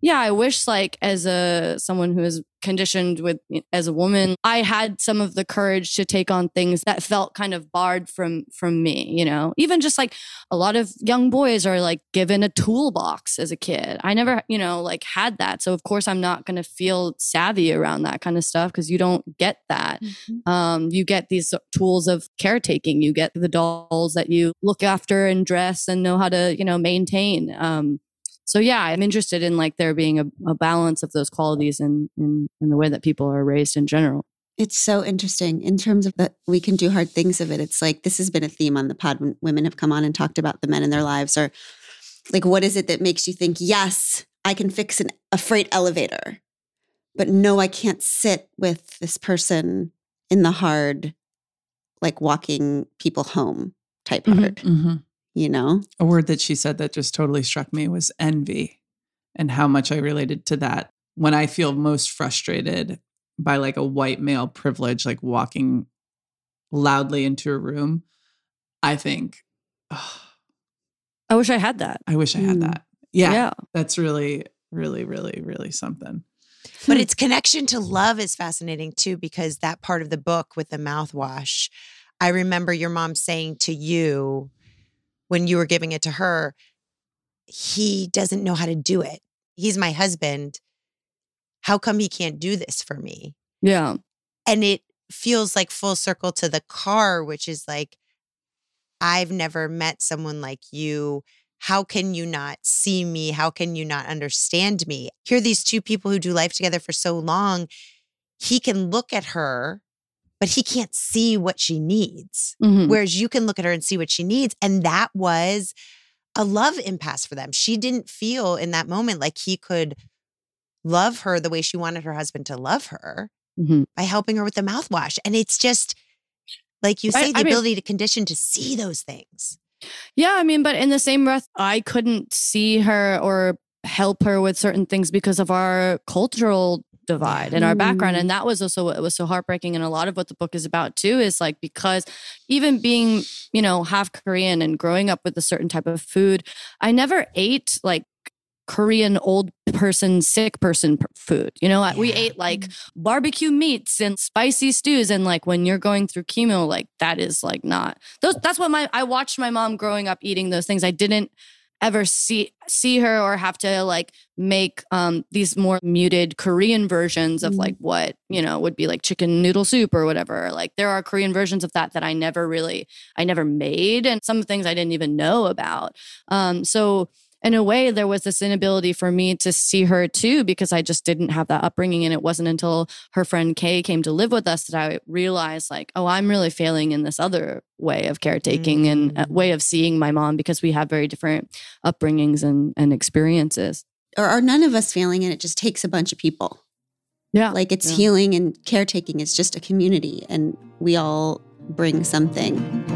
yeah, I wish like as a someone who is conditioned with as a woman, I had some of the courage to take on things that felt kind of barred from from me. You know, even just like a lot of young boys are like given a toolbox as a kid. I never, you know, like had that. So of course I'm not going to feel savvy around that kind of stuff because you don't get that. Mhm. Um, you get these tools of caretaking. You get the dolls that you look after and dress and know how to, you know, maintain. Um, so yeah, I'm interested in like there being a, a balance of those qualities in, in in the way that people are raised in general. It's so interesting in terms of that we can do hard things of it. It's like this has been a theme on the pod when women have come on and talked about the men in their lives or like what is it that makes you think, yes, I can fix an, a freight elevator, but no, I can't sit with this person in the hard, like walking people home type Mhm. hard, Mhm. You know? A word that she said that just totally struck me was envy and how much I related to that. When I feel most frustrated by like a white male privilege, like walking loudly into a room, I think, oh, I wish I had that. I wish I had Mm. that. Yeah, yeah. That's really, really, really, really something. But its connection to love is fascinating too, because that part of the book with the mouthwash, I remember your mom saying to you when you were giving it to her, he doesn't know how to do it. He's my husband. How come he can't do this for me? Yeah. And it feels like full circle to the car, which is like, I've never met someone like you. How can you not see me? How can you not understand me? Here are these two people who do life together for so long. He can look at her, but he can't see what she needs. Mhm. Whereas you can look at her and see what she needs. And that was a love impasse for them. She didn't feel in that moment like he could love her the way she wanted her husband to love her Mhm. by helping her with the mouthwash. And it's just like you I- say, the I mean- ability to condition to see those things. Yeah, I mean, but in the same breath, I couldn't see her or help her with certain things because of our cultural divide and our background. And mm-hmm. that was also what was so heartbreaking. And a lot of what the book is about too is like because even being, you know, half Korean and growing up with a certain type of food, I never ate like Korean old person, sick person food. You know, we ate like mm-hmm. barbecue meats and spicy stews. And like when you're going through chemo, like that is like not those. That's what my I watched my mom growing up eating those things. I didn't ever see see her or have to like make um these more muted Korean versions of like what you know would be like chicken noodle soup or whatever. Like there are Korean versions of that that I never really I never made, and some things I didn't even know about. Um, so in a way, there was this inability for me to see her too because I just didn't have that upbringing. And it wasn't until her friend Kay came to live with us that I realized, like, oh, I'm really failing in this other way of caretaking and a Mm. way of seeing my mom because we have very different upbringings and, and experiences. Or are none of us failing and it just takes a bunch of people? Yeah. Like it's Yeah. healing and caretaking is just a community and we all bring something.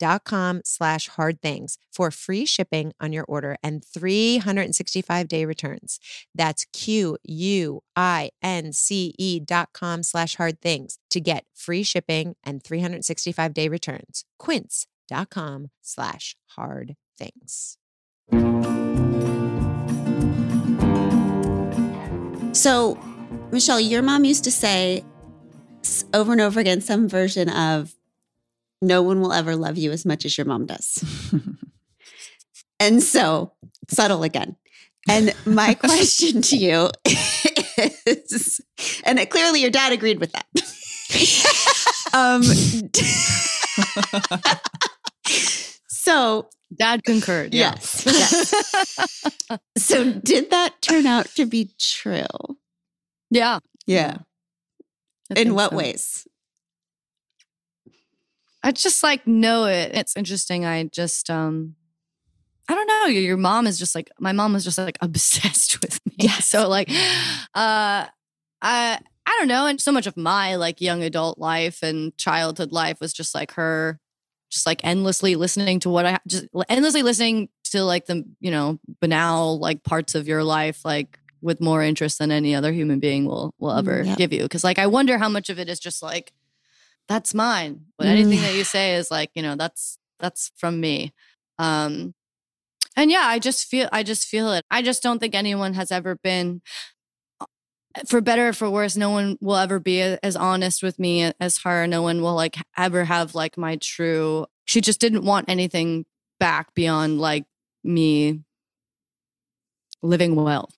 quince.com slash hard things for free shipping on your order and 365 day returns. That's Q-U-I-N-C-E dot com slash hard things to get free shipping and 365 day returns. Quince.com slash hard things. So, Michelle, your mom used to say over and over again some version of no one will ever love you as much as your mom does. and so, subtle again. And my question to you is, and it, clearly your dad agreed with that. um, so, Dad concurred. Yeah. yes, yes. So, did that turn out to be true? yeah. Yeah. I In what so. ways? I just like know it. It's interesting. I just um I don't know. Your, your mom is just like my mom was just like obsessed with me. Yes. So like uh I I don't know. And so much of my like young adult life and childhood life was just like her just like endlessly listening to what I just endlessly listening to like the, you know, banal like parts of your life like with more interest than any other human being will will ever Mm, yep. give you cuz like I wonder how much of it is just like that's mine. But anything that you say is like, you know, that's that's from me. Um and yeah, I just feel I just feel it. I just don't think anyone has ever been uh, for better or for worse, no one will ever be as honest with me as her. No one will like ever have like my true. She just didn't want anything back beyond like me living well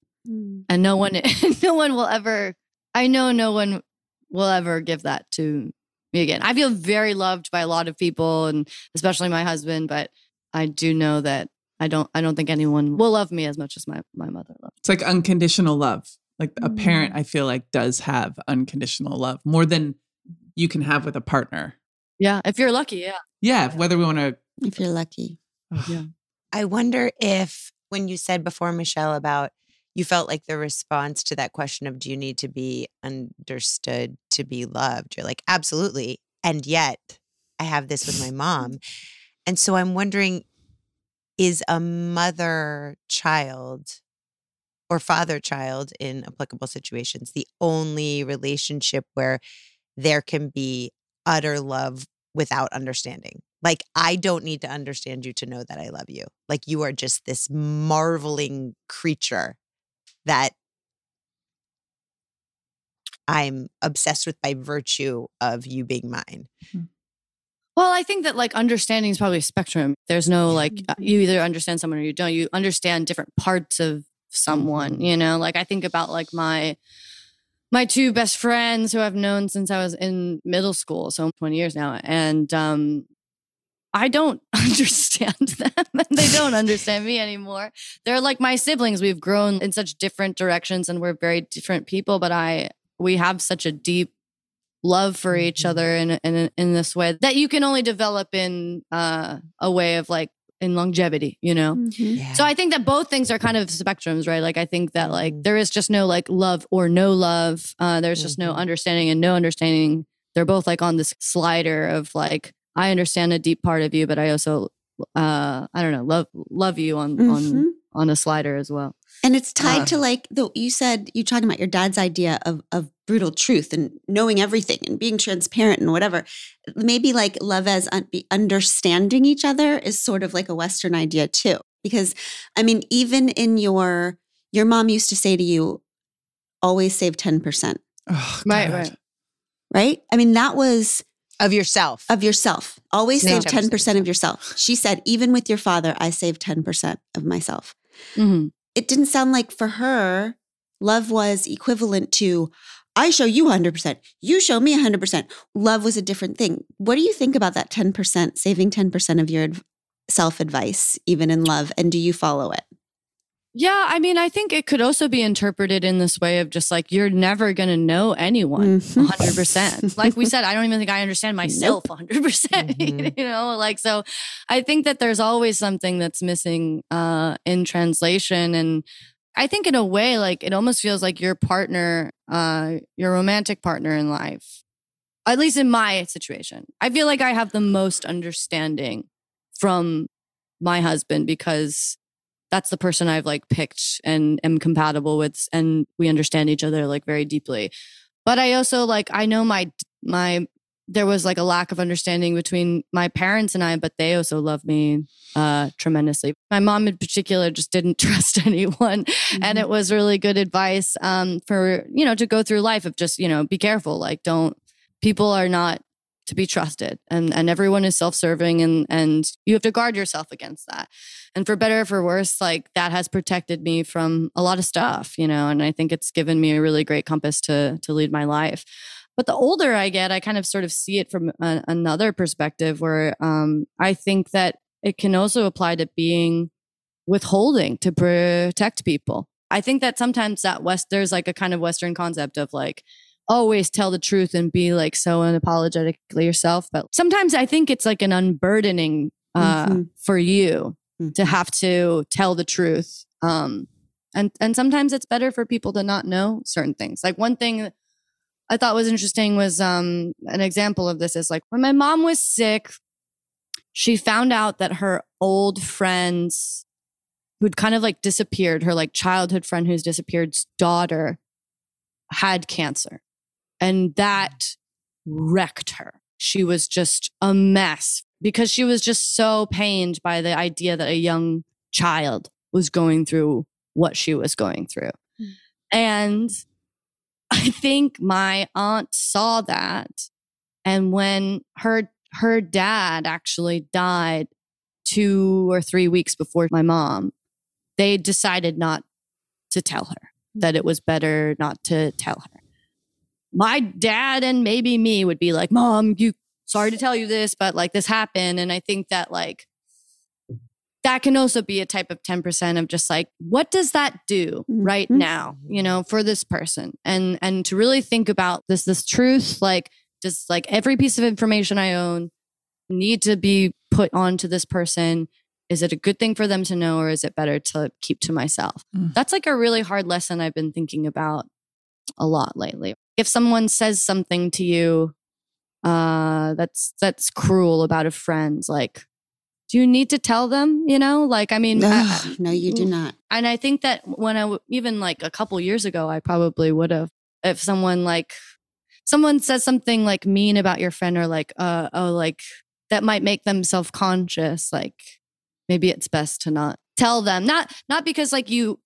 and no one no one will ever i know no one will ever give that to me again i feel very loved by a lot of people and especially my husband but i do know that i don't i don't think anyone will love me as much as my my mother loved It's like unconditional love. Like a Mm. parent, I feel like does have unconditional love more than you can have with a partner. yeah if you're lucky yeah Yeah, whether we want to. If you're lucky. Yeah. I wonder if when you said before, Michelle, about you felt like the response to that question of do you need to be understood to be loved? You're like, absolutely. And yet I have this with my mom. And so I'm wondering is a mother child or father child in applicable situations the only relationship where there can be utter love without understanding. Like, I don't need to understand you to know that I love you. Like, you are just this marveling creature that I'm obsessed with by virtue of you being mine. well i think that like understanding is probably a spectrum. There's no like uh, you either understand someone or you don't. You understand different parts of someone you know? Like i think about like my my two best friends who I've known since I was in middle school, so 20 years now. And um, I don't understand them and they don't understand me anymore. They're like my siblings. We've grown in such different directions and we're very different people, but I we have such a deep love for each Mhm. other in in in this way that you can only develop in uh, a way of like in longevity, you know. Mhm. So I think that both things are kind of spectrums, right? Like I think that like Mhm. there is just no like love or no love. Uh, there's just no Mhm. understanding and no understanding. They're both like on this slider of like I understand a deep part of you, but I also uh I don't know love love you on on Mhm. on a slider as well. And it's tied Uh. to like the you said you talking about your dad's idea of of brutal truth and knowing everything and being transparent and whatever. Maybe like love as un- be understanding each other is sort of like a Western idea too. Because I mean, even in your your mom used to say to you, always save ten percent, Oh, Right, right. right? I mean, that was Of yourself. of yourself. Always Save save 10%. 10% of yourself. She said, even with your father, I save 10% of myself. Mhm. It didn't sound like for her, love was equivalent to, I show you 100%, you show me 100%. Love was a different thing. What do you think about that 10%, saving 10% of your self advice, even in love? And do you follow it? Yeah, I mean, I think it could also be interpreted in this way of just like you're never going to know anyone Mhm. 100%. like we said, I don't even think I understand myself 100%, percent Mhm. you know? Like so I think that there's always something that's missing uh in translation and I think in a way like it almost feels like your partner uh your romantic partner in life. At least in my situation. I feel like I have the most understanding from my husband because that's the person I've like picked and am compatible with and we understand each other like very deeply. But I also like I know my my there was like a lack of understanding between my parents and I, but they also love me uh tremendously. My mom in particular just didn't trust anyone and it was really good advice um for you know to go through life of just you know be careful like don't people are not to be trusted. And and everyone is self-serving and and you have to guard yourself against that. And for better or for worse like that has protected me from a lot of stuff you know and i think it's given me a really great compass to to lead my life. But the older i get i kind of sort of see it from a, another perspective where um i think that it can also apply to being withholding to protect people. I think that sometimes that west there's like a kind of western concept of like always tell the truth and be like so unapologetically yourself but sometimes i think it's like an unburdening uh Mhm. for you Mhm. to have to tell the truth um and and sometimes it's better for people to not know certain things like one thing i thought was interesting was um an example of this is like when my mom was sick she found out that her old friends who'd kind of like disappeared her like childhood friend who's disappeared's daughter had cancer and that wrecked her she was just a mess because she was just so pained by the idea that a young child was going through what she was going through. Hmm. And I think my aunt saw that and when her her dad actually died 2 or 3 weeks before my mom, they decided not to tell her hmm. that it was better not to tell her. My dad and maybe me would be like, "Mom, you sorry to tell you this, but like this happened. And I think that like that can also be a type of 10% of just like, what does that do right Mhm. now, you know, for this person? And and to really think about this this truth, like just like every piece of information I own need to be put onto this person. Is it a good thing for them to know or is it better to keep to myself? Mm. That's like a really hard lesson I've been thinking about a lot lately. If someone says something to you uh that's that's cruel about a friend like do you need to tell them you know like i mean I- no, you do not. and i think that when i even like a couple years ago i probably would have if someone like someone says something like mean about your friend or like uh oh like that might make them self-conscious like maybe it's best to not tell them not not because like you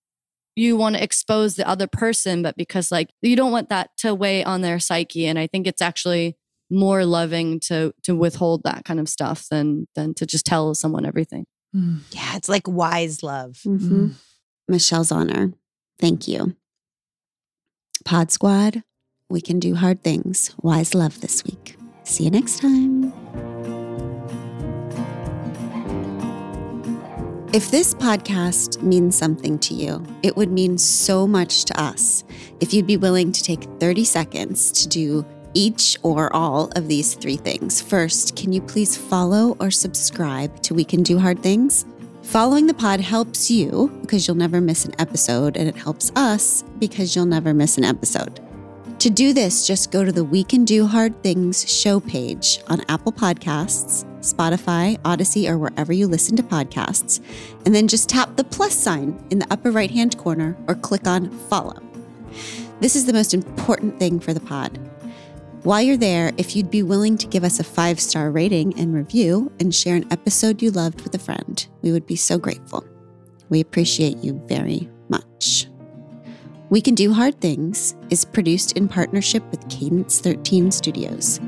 you want to expose the other person but because like you don't want that to weigh on their psyche and i think it's actually more loving to to withhold that kind of stuff than than to just tell someone everything Mm. Yeah, it's like wise love. Mhm. Michelle Zauner. Thank you. Pod Squad, we can do hard things. Wise love this week. See you next time. If this podcast means something to you, it would mean so much to us if you'd be willing to take 30 seconds to do each or all of these three things. First, can you please follow or subscribe to We Can Do Hard Things? Following the pod helps you because you'll never miss an episode, and it helps us because you'll never miss an episode. To do this, just go to the We Can Do Hard Things show page on Apple Podcasts, Spotify, Audacy, or wherever you listen to podcasts, and then just tap the plus sign in the upper right hand corner or click on follow. This is the most important thing for the pod. While you're there, if you'd be willing to give us a five star rating and review and share an episode you loved with a friend, we would be so grateful. We appreciate you very much. We Can Do Hard Things is produced in partnership with Cadence 13 Studios.